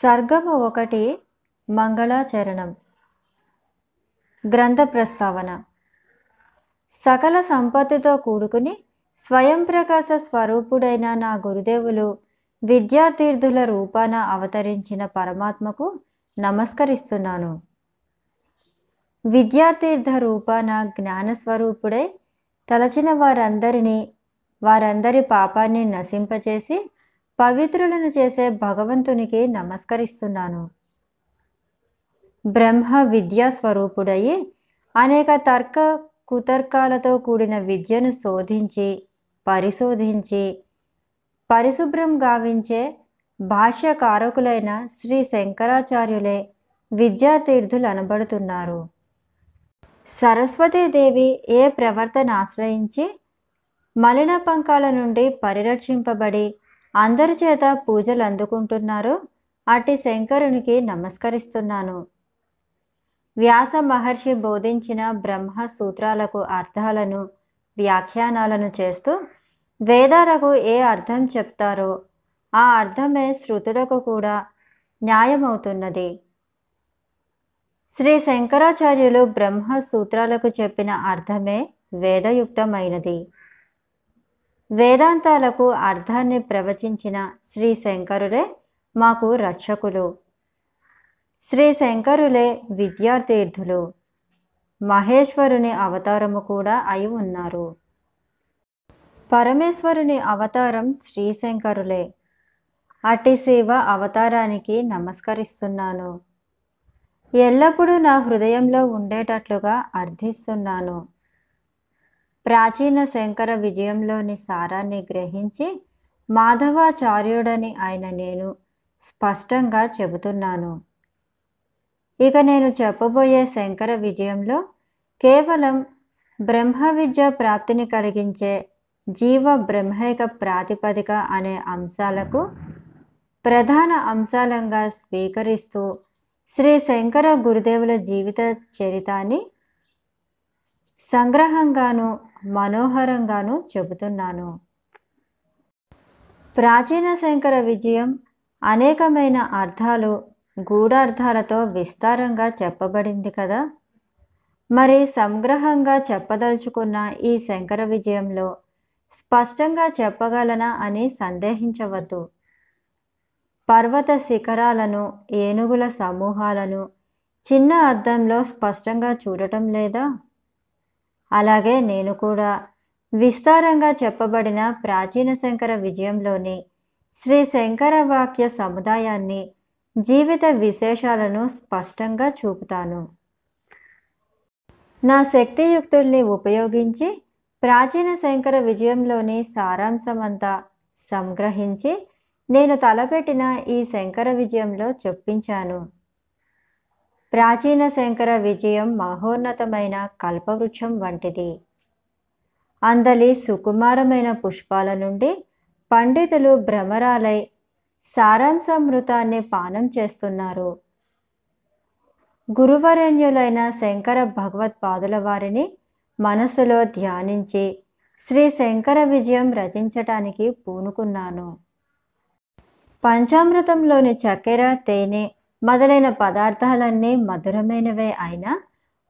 సర్గము ఒకటి మంగళాచరణం. గ్రంథ ప్రస్తావన. సకల సంపత్తితో కూడుకుని స్వయం ప్రకాశ స్వరూపుడైన నా గురుదేవులు విద్యాతీర్థుల రూపాన అవతరించిన పరమాత్మకు నమస్కరిస్తున్నాను. విద్యాతీర్థ రూపాన జ్ఞానస్వరూపుడై తలచిన వారందరినీ వారందరి పాపాన్ని నశింపచేసి పవిత్రులను చేసే భగవంతునికి నమస్కరిస్తున్నాను. బ్రహ్మ విద్యా స్వరూపుడయి అనేక తర్క కుతర్కాలతో కూడిన విద్యను శోధించి పరిశోధించి పరిశుభ్రం గావించే భాష్యకారకులైన శ్రీ శంకరాచార్యులే విద్యాతీర్థులు అనబడుతున్నారు సరస్వతీదేవి ఏ ప్రవర్తన ఆశ్రయించి మలిన పంకాల నుండి పరిరక్షింపబడి అందరి చేత పూజలు అందుకుంటున్నారో. అట్టి శంకరునికి నమస్కరిస్తున్నాను. వ్యాస మహర్షి బోధించిన బ్రహ్మ సూత్రాలకు అర్థాలను వ్యాఖ్యానాలను చేస్తూ వేదాలకు ఏ అర్థం చెప్తారో ఆ అర్థమే శృతులకు కూడా న్యాయమవుతున్నది. శ్రీ శంకరాచార్యులు బ్రహ్మ సూత్రాలకు చెప్పిన అర్థమే వేదయుక్తమైనది. వేదాంతాలకు అర్థాన్ని ప్రవచించిన శ్రీ శంకరులే మాకు రక్షకులు. శ్రీ శంకరులే విద్యార్థీర్థులు. మహేశ్వరుని అవతారము కూడా అయి ఉన్నారు. పరమేశ్వరుని అవతారం శ్రీశంకరులే అటి శివ అవతారానికి నమస్కరిస్తున్నాను. ఎల్లప్పుడూ నా హృదయంలో ఉండేటట్లుగా అర్థిస్తున్నాను. ప్రాచీన శంకర విజయంలోని సారాన్ని గ్రహించి మాధవాచార్యుడని ఆయన నేను స్పష్టంగా చెబుతున్నాను. ఇక నేను చెప్పబోయే శంకర విజయంలో కేవలం బ్రహ్మ విద్య ప్రాప్తిని కలిగించే జీవ బ్రహ్మైక ప్రాతిపదిక అనే అంశాలకు ప్రధాన అంశాలంగా స్వీకరిస్తూ శ్రీ శంకర గురుదేవుల జీవిత చరితాన్ని సంగ్రహంగాను మనోహరంగాను చెబుతున్నాను. ప్రాచీన శంకర విజయం అనేకమైన అర్థాలు గూఢార్థాలతో విస్తారంగా చెప్పబడింది కదా? మరి సంగ్రహంగా చెప్పదలుచుకున్న ఈ శంకర విజయంలో స్పష్టంగా చెప్పగలనా అని సందేహించవద్దు. పర్వత శిఖరాలను ఏనుగుల సమూహాలను చిన్న అద్దంలో స్పష్టంగా చూడటం లేదా? అలాగే నేను కూడా. విస్తారంగా చెప్పబడిన ప్రాచీన శంకర విజయంలోని శ్రీ శంకర వాక్య సముదాయాన్ని జీవిత విశేషాలను స్పష్టంగా చూపుతాను. నా శక్తియుక్తుల్ని ఉపయోగించి ప్రాచీన శంకర విజయంలోని సారాంశమంతా సంగ్రహించి నేను తలపెట్టిన ఈ శంకర విజయంలో చొప్పించాను. ప్రాచీన శంకర విజయం మహోన్నతమైన కల్పవృక్షం వంటిది. అందలి సుకుమారమైన పుష్పాల నుండి పండితులు భ్రమరాలై సారాంశమృతాన్ని పానం చేస్తున్నారు. గురువరణ్యులైన శంకర భగవత్పాదుల వారిని మనసులో ధ్యానించి శ్రీ శంకర విజయం రచించటానికి పూనుకున్నాను. పంచామృతంలోని చక్కెర తేనె మొదలైన పదార్థాలన్నీ మధురమైనవే అయినా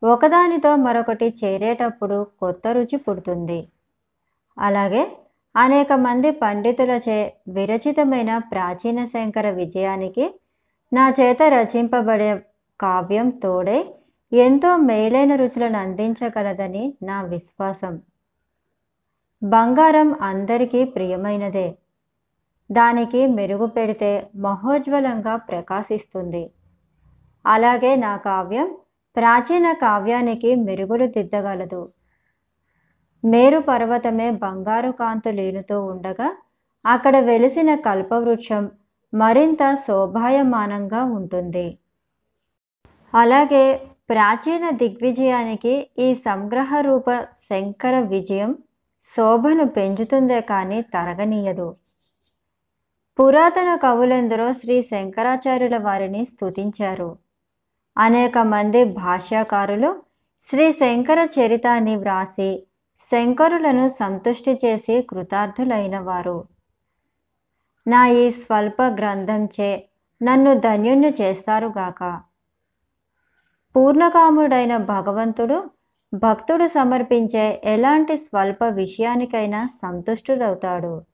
ఒకదానితో మరొకటి చేరేటప్పుడు కొత్త రుచి పుడుతుంది. అలాగే అనేక మంది పండితులచే విరచితమైన ప్రాచీన శంకర విజయానికి నా చేత రచింపబడే కావ్యం తోడే ఎంతో మేలైన రుచులను అందించగలదని నా విశ్వాసం. బంగారం అందరికీ ప్రియమైనదే. దానికి మెరుగు పెడితే మహోజ్వలంగా ప్రకాశిస్తుంది. అలాగే నా కావ్యం ప్రాచీన కావ్యానికి మెరుగులు దిద్దగలదు. మేరు పర్వతమే బంగారు కాంతు లేనుతూ ఉండగా అక్కడ వెలిసిన కల్పవృక్షం మరింత శోభాయమానంగా ఉంటుంది. అలాగే ప్రాచీన దిగ్విజయానికి ఈ సంగ్రహ రూప శంకర విజయం శోభను పెంచుతుందే కానీ తరగనీయదు. పురాతన కవులెందరో శ్రీ శంకరాచార్యుల వారిని స్తుతించారు. అనేక మంది భాష్యాకారులు శ్రీ శంకర చరితాన్ని వ్రాసి శంకరులను సంతుష్టి చేసి కృతార్థులైన వారు నా ఈ స్వల్ప గ్రంథంచే నన్ను ధన్యుణ్ణి చేస్తారుగాక పూర్ణకాముడైన భగవంతుడు భక్తుడు సమర్పించే ఎలాంటి స్వల్ప విషయానికైనా సంతుష్టుడవుతాడు.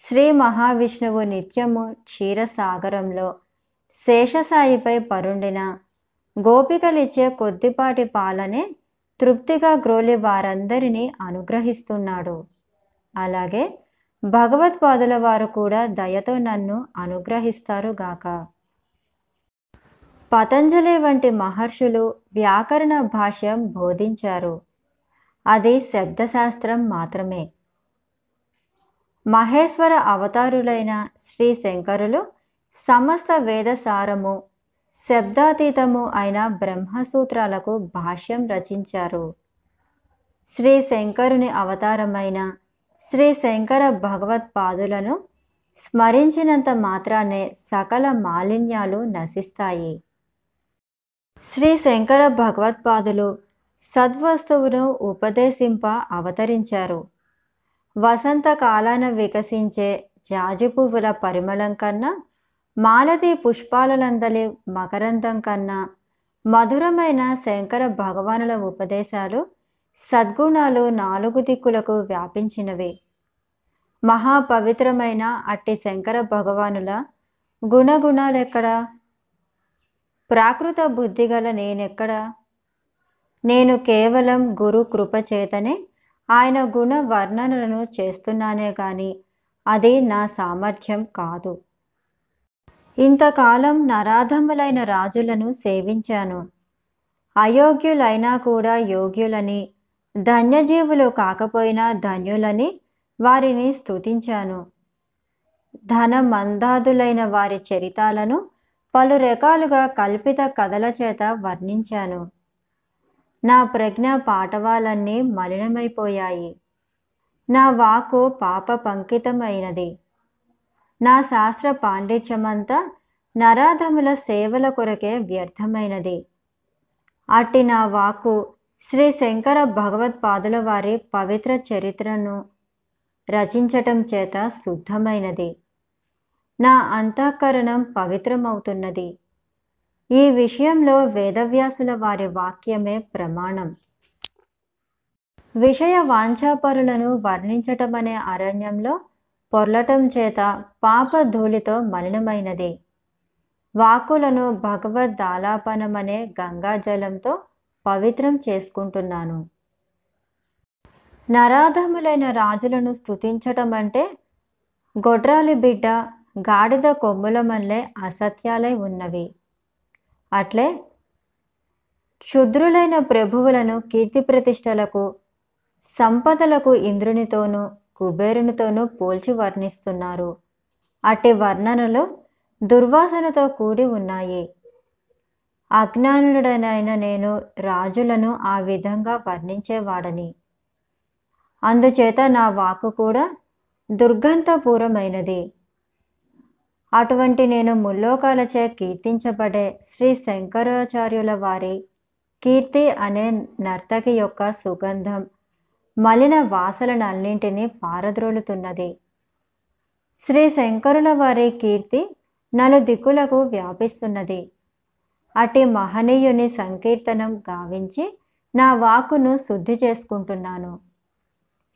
శ్రీ మహావిష్ణువు నిత్యము క్షీరసాగరంలో శేషసాయిపై పరుండిన గోపికలిచ్చే కొద్దిపాటి పాలనే తృప్తిగా గ్రోలి వారందరినీ అనుగ్రహిస్తున్నాడు. అలాగే భగవత్పాదుల వారు కూడా దయతో నన్ను అనుగ్రహిస్తారు గాక. పతంజలి వంటి మహర్షులు వ్యాకరణ భాష్యం బోధించారు. అది శబ్దశాస్త్రం మాత్రమే. మహేశ్వర అవతారులైన శ్రీ శంకరులు సమస్త వేదసారము శబ్దాతీతము అయిన బ్రహ్మసూత్రాలకు భాష్యం రచించారు. శ్రీ శంకరుని అవతారమైన శ్రీ శంకర భగవత్పాదులను స్మరించినంత మాత్రానే సకల మాలిన్యాలు నశిస్తాయి. శ్రీ శంకర భగవత్పాదులు సద్వస్తువును ఉపదేశింప అవతరించారు. వసంతకాలాన వికసించే జాజి పువ్వుల పరిమళం కన్నా మాలతి పుష్పాలనందలి మకరందం కన్నా మధురమైన శంకర భగవానుల ఉపదేశాలు సద్గుణాలు నాలుగు దిక్కులకు వ్యాపించినవి. మహాపవిత్రమైన అట్టి శంకర భగవానుల గుణగుణాలెక్కడా? ప్రాకృత బుద్ధిగల నేనెక్కడా? నేను కేవలం గురు కృపచేతనే ఆయన గుణ వర్ణనలను చేస్తున్నానే కానీ అది నా సామర్థ్యం కాదు. ఇంతకాలం నరాధములైన రాజులను సేవించాను. అయోగ్యులైనా కూడా యోగ్యులని ధన్యజీవులు కాకపోయినా ధన్యులని వారిని స్తుతించాను. ధన మందాదులైన వారి చరితాలను పలు రకాలుగా కల్పిత కథల చేత వర్ణించాను. నా ప్రజ్ఞ పాఠవాలన్నీ మలినమైపోయాయి. నా వాక్కు పాప పంకితమైనది. నా శాస్త్ర పాండిత్యమంతా నరాధముల సేవల కొరకే వ్యర్థమైనది. అట్టి నా వాక్కు శ్రీ శంకర భగవత్పాదుల వారి పవిత్ర చరిత్రను రచించటం చేత శుద్ధమైనది. నా అంతఃకరణం పవిత్రమవుతున్నది. ఈ విషయంలో వేదవ్యాసుల వారి వాక్యమే ప్రమాణం. విషయ వాంఛాపరులను వర్ణించటమనే అరణ్యంలో పొర్లటం చేత పాప ధూళితో మలినమైనది. వాకులను భగవద్దాలాపనమనే గంగాజలంతో పవిత్రం చేసుకుంటున్నాను. నరాధములైన రాజులను స్తుతించటం అంటే గొడ్రాలి బిడ్డ గాడిద కొమ్ముల మల్లె అసత్యాలై ఉన్నవి. అట్లే క్షుద్రులైన ప్రభువులను కీర్తి ప్రతిష్టలకు సంపదలకు ఇంద్రునితోనూ కుబేరునితోనూ పోల్చి వర్ణిస్తున్నారు. అట్టి వర్ణనలు దుర్వాసనతో కూడి ఉన్నాయి. అజ్ఞానుడనైన నేను రాజులను ఆ విధంగా వర్ణించేవాడని. అందుచేత నా వాక్కు కూడా దుర్గంధపూరమైనది అటువంటి నేను ముల్లోకాలచే కీర్తించబడే శ్రీ శంకరాచార్యుల వారి కీర్తి అనే నర్తకి యొక్క సుగంధం మలిన వాసలనన్నింటినీ పారద్రోలుతున్నది. శ్రీ శంకరుల వారి కీర్తి నలు దిక్కులకు వ్యాపిస్తున్నది. అటి మహనీయుని సంకీర్తనం గావించి నా వాక్కును శుద్ధి చేసుకుంటున్నాను.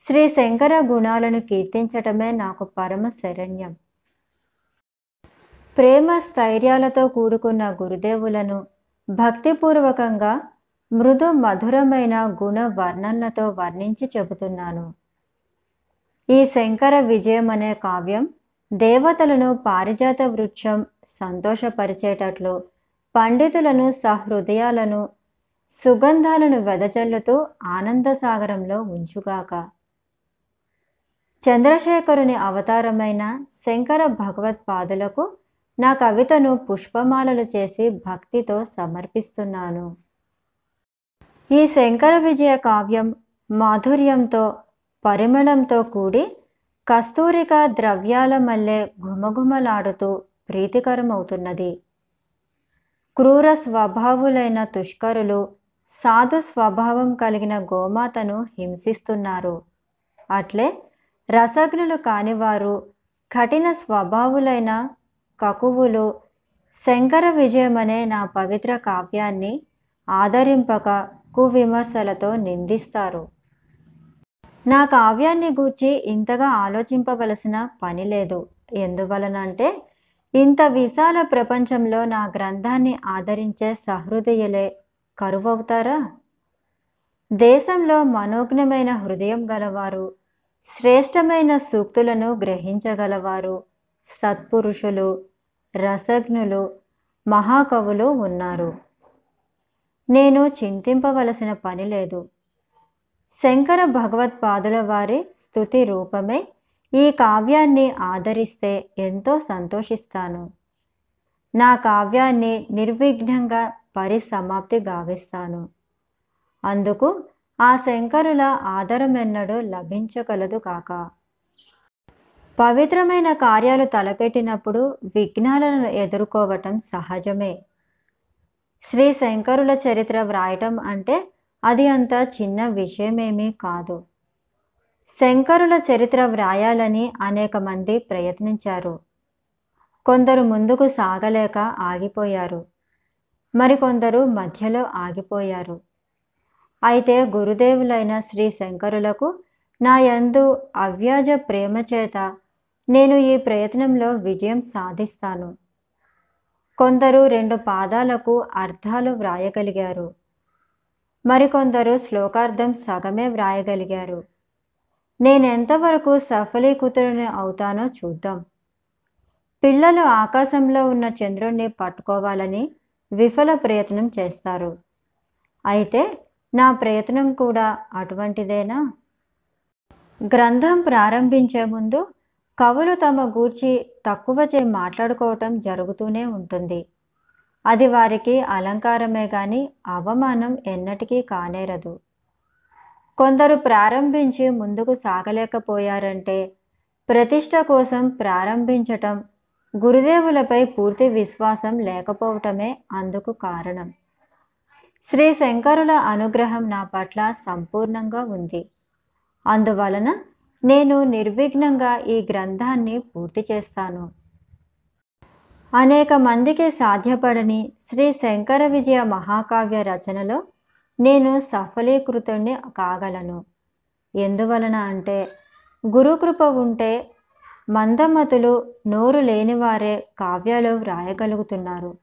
శ్రీ శంకర గుణాలను కీర్తించటమే నాకు పరమ శరణ్యం. ప్రేమ స్థైర్యాలతో కూడుకున్న గురుదేవులను భక్తిపూర్వకంగా మృదు మధురమైన గుణ వర్ణనలతో వర్ణించి చెబుతున్నాను. ఈ శంకర విజయం అనే కావ్యం దేవతలను పారిజాత వృక్షం సంతోషపరిచేటట్లు పండితులను సహృదయాలను సుగంధాలను వెదజల్లుతూ ఆనందసాగరంలో ఉంచుగాక. చంద్రశేఖరుని అవతారమైన శంకర భగవత్పాదులకు నా కవితను పుష్పమాలలు చేసి భక్తితో సమర్పిస్తున్నాను. ఈ శంకర విజయ కావ్యం మాధుర్యంతో పరిమళంతో కూడి కస్తూరిక ద్రవ్యాల మల్లె ఘుమఘుమలాడుతూ ప్రీతికరమవుతున్నది. క్రూర స్వభావులైన తుష్కరులు సాధు స్వభావం కలిగిన గోమాతను హింసిస్తున్నారు. అట్లే రసజ్ఞులు కానివారు కఠిన స్వభావులైన కకువులు. శంకర విజయం అనే నా పవిత్ర కావ్యాన్ని ఆదరింపక కువిమర్శలతో నిందిస్తారు. నా కావ్యాన్ని గూర్చి ఇంతగా ఆలోచింపవలసిన పని లేదు. ఎందువలన అంటే ఇంత విశాల ప్రపంచంలో నా గ్రంథాన్ని ఆదరించే సహృదయులే కరువవుతారా? దేశంలో మనోజ్ఞమైన హృదయం గలవారు శ్రేష్టమైన సూక్తులను గ్రహించగలవారు సత్పురుషులు రసజ్ఞులు మహాకవులు ఉన్నారు. నేను చింతింపవలసిన పని లేదు. శంకర భగవత్పాదుల వారి స్థుతి రూపమే ఈ కావ్యాన్ని ఆదరిస్తే ఎంతో సంతోషిస్తాను. నా కావ్యాన్ని నిర్విఘ్నంగా పరిసమాప్తి గావిస్తాను. అందుకు ఆ శంకరుల ఆదరమెన్నడూ లభించగలదు కాక. పవిత్రమైన కార్యాలు తలపెట్టినప్పుడు విఘ్నాలను ఎదుర్కోవటం సహజమే. శ్రీ శంకరుల చరిత్ర వ్రాయటం అంటే అది అంత చిన్న విషయమేమీ కాదు. శంకరుల చరిత్ర వ్రాయాలని అనేక మంది ప్రయత్నించారు. కొందరు ముందుకు సాగలేక ఆగిపోయారు. మరికొందరు మధ్యలో ఆగిపోయారు. అయితే గురుదేవులైన శ్రీ శంకరులకు నా యందు అవ్యాజ ప్రేమ చేత నేను ఈ ప్రయత్నంలో విజయం సాధిస్తాను. కొందరు రెండు పాదాలకు అర్థాలు వ్రాయగలిగారు. మరికొందరు శ్లోకార్థం సగమే వ్రాయగలిగారు. నేనెంతవరకు సఫలీకృతుని అవుతానో చూద్దాం. పిల్లలు ఆకాశంలో ఉన్న చంద్రుణ్ణి పట్టుకోవాలని విఫల ప్రయత్నం చేస్తారు. అయితే నా ప్రయత్నం కూడా అటువంటిదేనా? గ్రంథం ప్రారంభించే ముందు కవులు తమ గూర్చి తక్కువ చే మాట్లాడుకోవటం జరుగుతూనే ఉంటుంది. అది వారికి అలంకారమే గాని అవమానం ఎన్నటికీ కానేరదు. కొందరు ప్రారంభించి ముందుకు సాగలేకపోయారంటే ప్రతిష్ట కోసం ప్రారంభించటం గురుదేవులపై పూర్తి విశ్వాసం లేకపోవటమే అందుకు కారణం. శ్రీ శంకరుల అనుగ్రహం నా పట్ల సంపూర్ణంగా ఉంది. అందువలన నేను నిర్విఘ్నంగా ఈ గ్రంథాన్ని పూర్తి చేస్తాను. అనేక మందికి సాధ్యపడని శ్రీ శంకర విజయ మహాకావ్య రచనలో నేను సఫలీకృతుణ్ణి కాగలను. ఎందువలన అంటే గురుకృప ఉంటే మందమతులు నోరు లేనివారే కావ్యాలు వ్రాయగలుగుతున్నారు.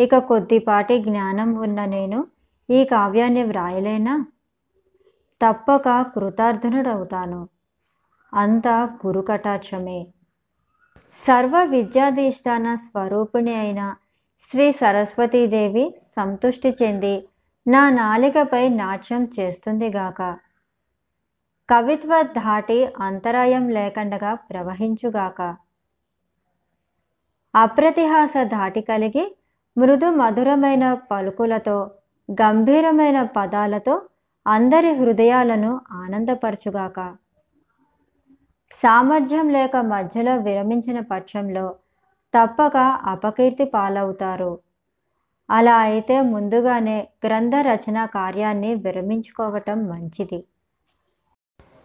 ఇక కొద్దిపాటి జ్ఞానం ఉన్న నేను ఈ కావ్యాన్ని వ్రాయలేనా? తప్పక కృతార్థునుడవుతాను. అంతా గురు కటాక్షమే సర్వ విద్యాధిష్టాన స్వరూపిణి అయిన శ్రీ సరస్వతీదేవి సంతుష్టి చెంది నా నాలికపై నాట్యం చేస్తుందిగాక కవిత్వ ధాటి అంతరాయం లేకుండగా ప్రవహించుగాక అప్రతిహాస ధాటి కలిగి మృదు మధురమైన పలుకులతో గంభీరమైన పదాలతో అందరి హృదయాలను ఆనందపరచుగాక సామర్థ్యం లేక మధ్యలో విరమించిన పక్షంలో తప్పక అపకీర్తి పాలవుతారు. అలా అయితే ముందుగానే గ్రంథ రచన కార్యాన్ని విరమించుకోవటం మంచిది.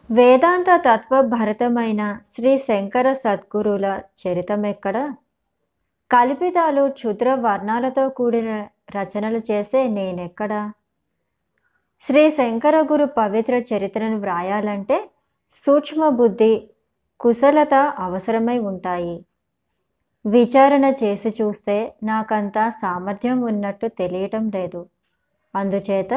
వేదాంత తత్వభరితమైన శ్రీ శంకర సద్గురుల చరితమెక్కడ? కల్పితాలు క్షుద్ర వర్ణాలతో కూడిన రచనలు చేసే నేనెక్కడా? శ్రీ శంకర గురు పవిత్ర చరిత్రను వ్రాయాలంటే సూక్ష్మ బుద్ధి కుశలత అవసరమై ఉంటాయి. విచారణ చేసి చూస్తే నాకంతా సామర్థ్యం ఉన్నట్టు తెలియటం లేదు. అందుచేత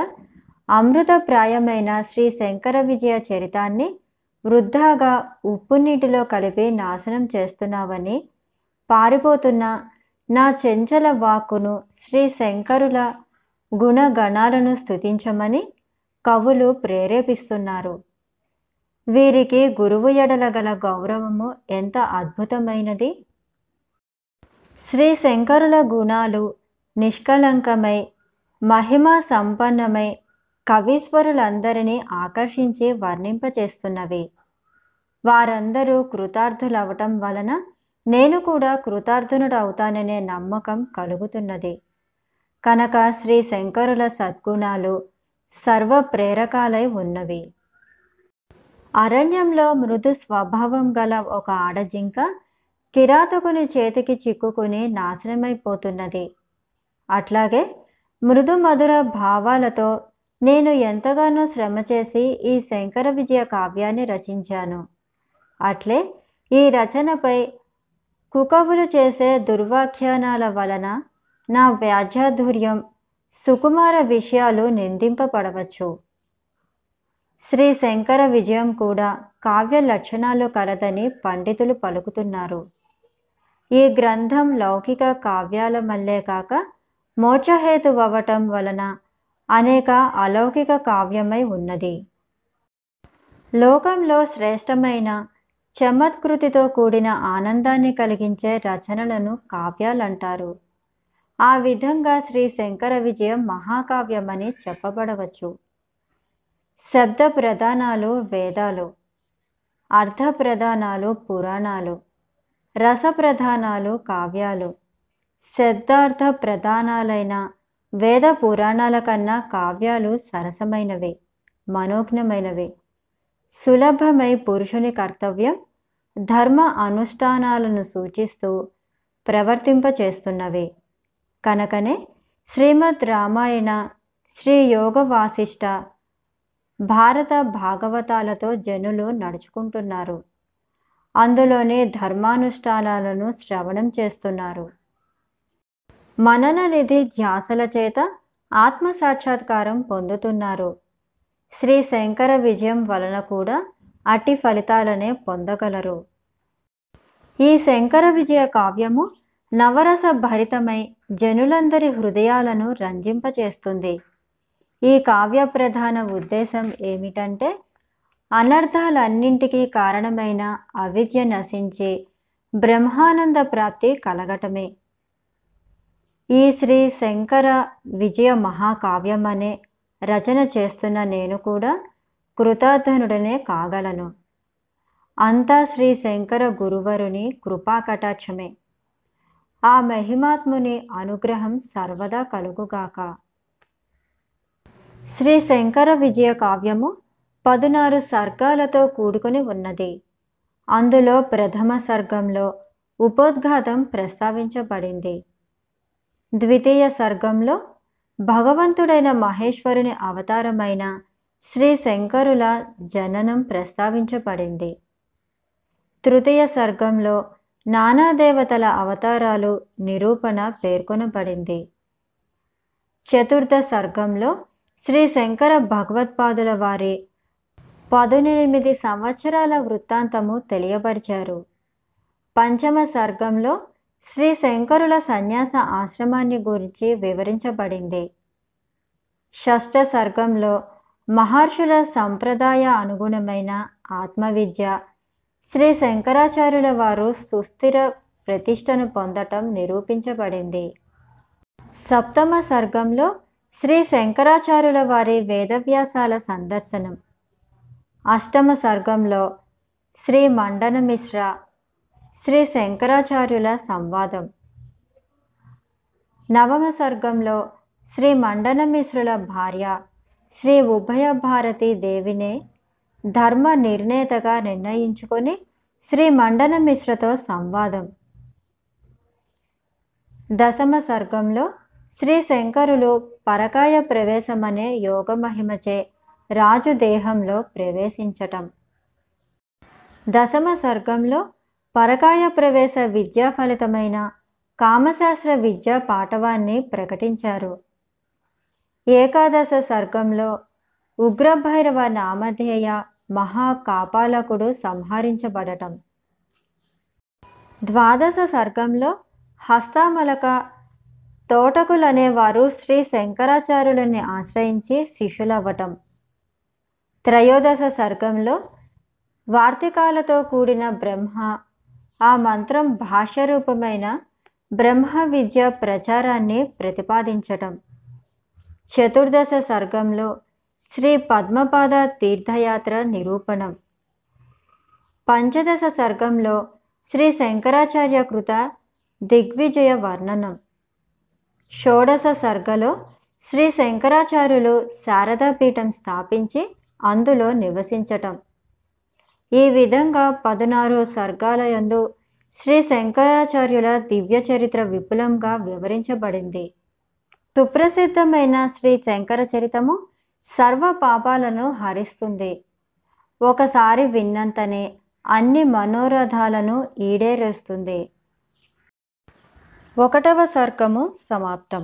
అమృతప్రాయమైన శ్రీ శంకర విజయ చరితాన్ని వృద్ధాగా ఉప్పు నీటిలో కలిపి నాశనం చేస్తున్నావని పారిపోతున్న నా చెంచల వాక్కును శ్రీ శంకరుల గుణగణాలను స్థుతించమని కవులు ప్రేరేపిస్తున్నారు. వీరికి గురువు ఎడల గల గౌరవము ఎంత అద్భుతమైనది? శ్రీ శంకరుల గుణాలు నిష్కలంకమై మహిమ సంపన్నమై కవీశ్వరులందరినీ ఆకర్షించి వర్ణింపచేస్తున్నవి. వారందరూ కృతార్థులవటం వలన నేను కూడా కృతార్థునుడవుతాననే నమ్మకం కలుగుతున్నది. కనుక శ్రీ శంకరుల సద్గుణాలు సర్వ ప్రేరకాలై ఉన్నవి. అరణ్యంలో మృదు స్వభావం గల ఒక ఆడజింక కిరాతకుని చేతికి చిక్కుకుని నాశనమైపోతున్నది. అట్లాగే మృదు మధుర భావాలతో నేను ఎంతగానో శ్రమ చేసి ఈ శంకర విజయ కావ్యాన్ని రచించాను. అట్లే ఈ రచనపై కుకవులు చేసే దుర్వాఖ్యానాల వలన నా వ్యాధ్యాధుర్యం సుకుమార విషయాలు నిందింపబడవచ్చు. శ్రీ శంకర విజయం కూడా కావ్య లక్షణాలు కలదని పండితులు పలుకుతున్నారు. ఈ గ్రంథం లౌకిక కావ్యాల మల్లే కాక మోక్షహేతువవటం వలన అనేక అలౌకిక కావ్యమై ఉన్నది. లోకంలో శ్రేష్టమైన చమత్కృతితో కూడిన ఆనందాన్ని కలిగించే రచనలను కావ్యాలంటారు. ఆ విధంగా శ్రీ శంకర విజయం మహాకావ్యమని చెప్పబడవచ్చు. శబ్ద ప్రధానాలు వేదాలు అర్థ ప్రధానాలు పురాణాలు రస ప్రధానాలు కావ్యాలు శబ్దార్థ ప్రధానాలైన వేద పురాణాల కన్నా కావ్యాలు సరసమైనవే మనోజ్ఞమైనవే. సులభమై పురుషుని కర్తవ్యం ధర్మ అనుష్ఠానాలను సూచిస్తూ ప్రవర్తింపచేస్తున్నవే. కనుకనే శ్రీమద్ రామాయణ శ్రీ యోగ వాసిష్ట భారత భాగవతాలతో జనులు నడుచుకుంటున్నారు. అందులోనే ధర్మానుష్ఠానాలను శ్రవణం చేస్తున్నారు. మనన నిధి ధ్యాసల చేత ఆత్మ సాక్షాత్కారం పొందుతున్నారు. శ్రీ శంకర విజయం వలన కూడా అట్టి ఫలితాలనే పొందగలరు. ఈ శంకర విజయ కావ్యము నవరస భరితమై జనులందరి హృదయాలను రంజింపచేస్తుంది. ఈ కావ్య ప్రధాన ఉద్దేశం ఏమిటంటే అనర్థాలన్నింటికీ కారణమైన అవిద్య నశించి బ్రహ్మానంద ప్రాప్తి కలగటమే. ఈ శ్రీ శంకర విజయ మహాకావ్యం అనే రచన చేస్తున్న నేను కూడా కృతార్థనుడనే కాగలను. అంతా శ్రీ శంకర గురువరుని కృపా కటాక్షమే ఆ మహిమాత్ముని అనుగ్రహం సర్వదా కలుగుగాక. శ్రీ శంకర విజయ కావ్యము పదునారు సర్గాలతో కూడుకుని ఉన్నది. అందులో ప్రథమ సర్గంలో ఉపోద్ఘాతం ప్రస్తావించబడింది. ద్వితీయ సర్గంలో భగవంతుడైన మహేశ్వరుని అవతారమైన శ్రీ శంకరుల జననం ప్రస్తావించబడింది. తృతీయ సర్గంలో నానా దేవతల అవతారాలు నిరూపణ పేర్కొనబడింది. చతుర్థ సర్గంలో శ్రీ శంకర భగవత్పాదుల వారి పదునెనిమిది సంవత్సరాల వృత్తాంతము తెలియపరిచారు. పంచమ సర్గంలో శ్రీ శంకరుల సన్యాస ఆశ్రమాన్ని గురించి వివరించబడింది. షష్ఠ సర్గంలో మహర్షుల సంప్రదాయ అనుగుణమైన ఆత్మవిద్య శ్రీ శంకరాచార్యుల వారు సుస్థిర ప్రతిష్టను పొందటం నిరూపించబడింది. సప్తమ సర్గంలో శ్రీ శంకరాచార్యుల వారి వేదవ్యాసాల సందర్శనం. అష్టమ సర్గంలో శ్రీ మండన మిశ్ర శ్రీ శంకరాచార్యుల సంవాదం. నవమ సర్గంలో శ్రీ మండన మిశ్రుల భార్య శ్రీ ఉభయ భారతి దేవినే ధర్మ నిర్ణేతగా నిర్ణయించుకొని శ్రీ మండన మిశ్రతో సంవాదం. దశమ సర్గంలో శ్రీ శంకరులు పరకాయ ప్రవేశమనే యోగ మహిమచే రాజు దేహంలో ప్రవేశించటం. దశమ సర్గంలో పరకాయ ప్రవేశ విద్యా ఫలితమైన కామశాస్త్ర విద్యా పాఠవాన్ని ప్రకటించారు. ఏకాదశ సర్గంలో ఉగ్రభైరవ నామధేయ మహాకాపాలకుడు సంహరించబడటం. ద్వాదశ సర్గంలో హస్తామలక తోటకులనేవారు శ్రీ శంకరాచార్యులని ఆశ్రయించి శిష్యులవ్వటం. త్రయోదశ సర్గంలో వార్తికాలతో కూడిన బ్రహ్మ ఆ మంత్రం భాష్య రూపమైన బ్రహ్మ విద్య ప్రచారాన్ని ప్రతిపాదించటం. చతుర్దశ సర్గంలో శ్రీ పద్మపాద తీర్థయాత్ర నిరూపణం. పంచదశ సర్గంలో శ్రీ శంకరాచార్య కృత దిగ్విజయ వర్ణనం. షోడశ సర్గలో శ్రీ శంకరాచార్యులు శారదాపీఠం స్థాపించి అందులో నివసించటం. ఈ విధంగా పదునారు సర్గాలయందు శ్రీ శంకరాచార్యుల దివ్య చరిత్ర విపులంగా వివరించబడింది. సుప్రసిద్ధమైన శ్రీ శంకర చరితము సర్వ పాపాలను హరిస్తుంది. ఒకసారి విన్నంతనే అన్ని మనోరథాలను ఈడేరేస్తుంది. ఒకటవ సర్గము సమాప్తం.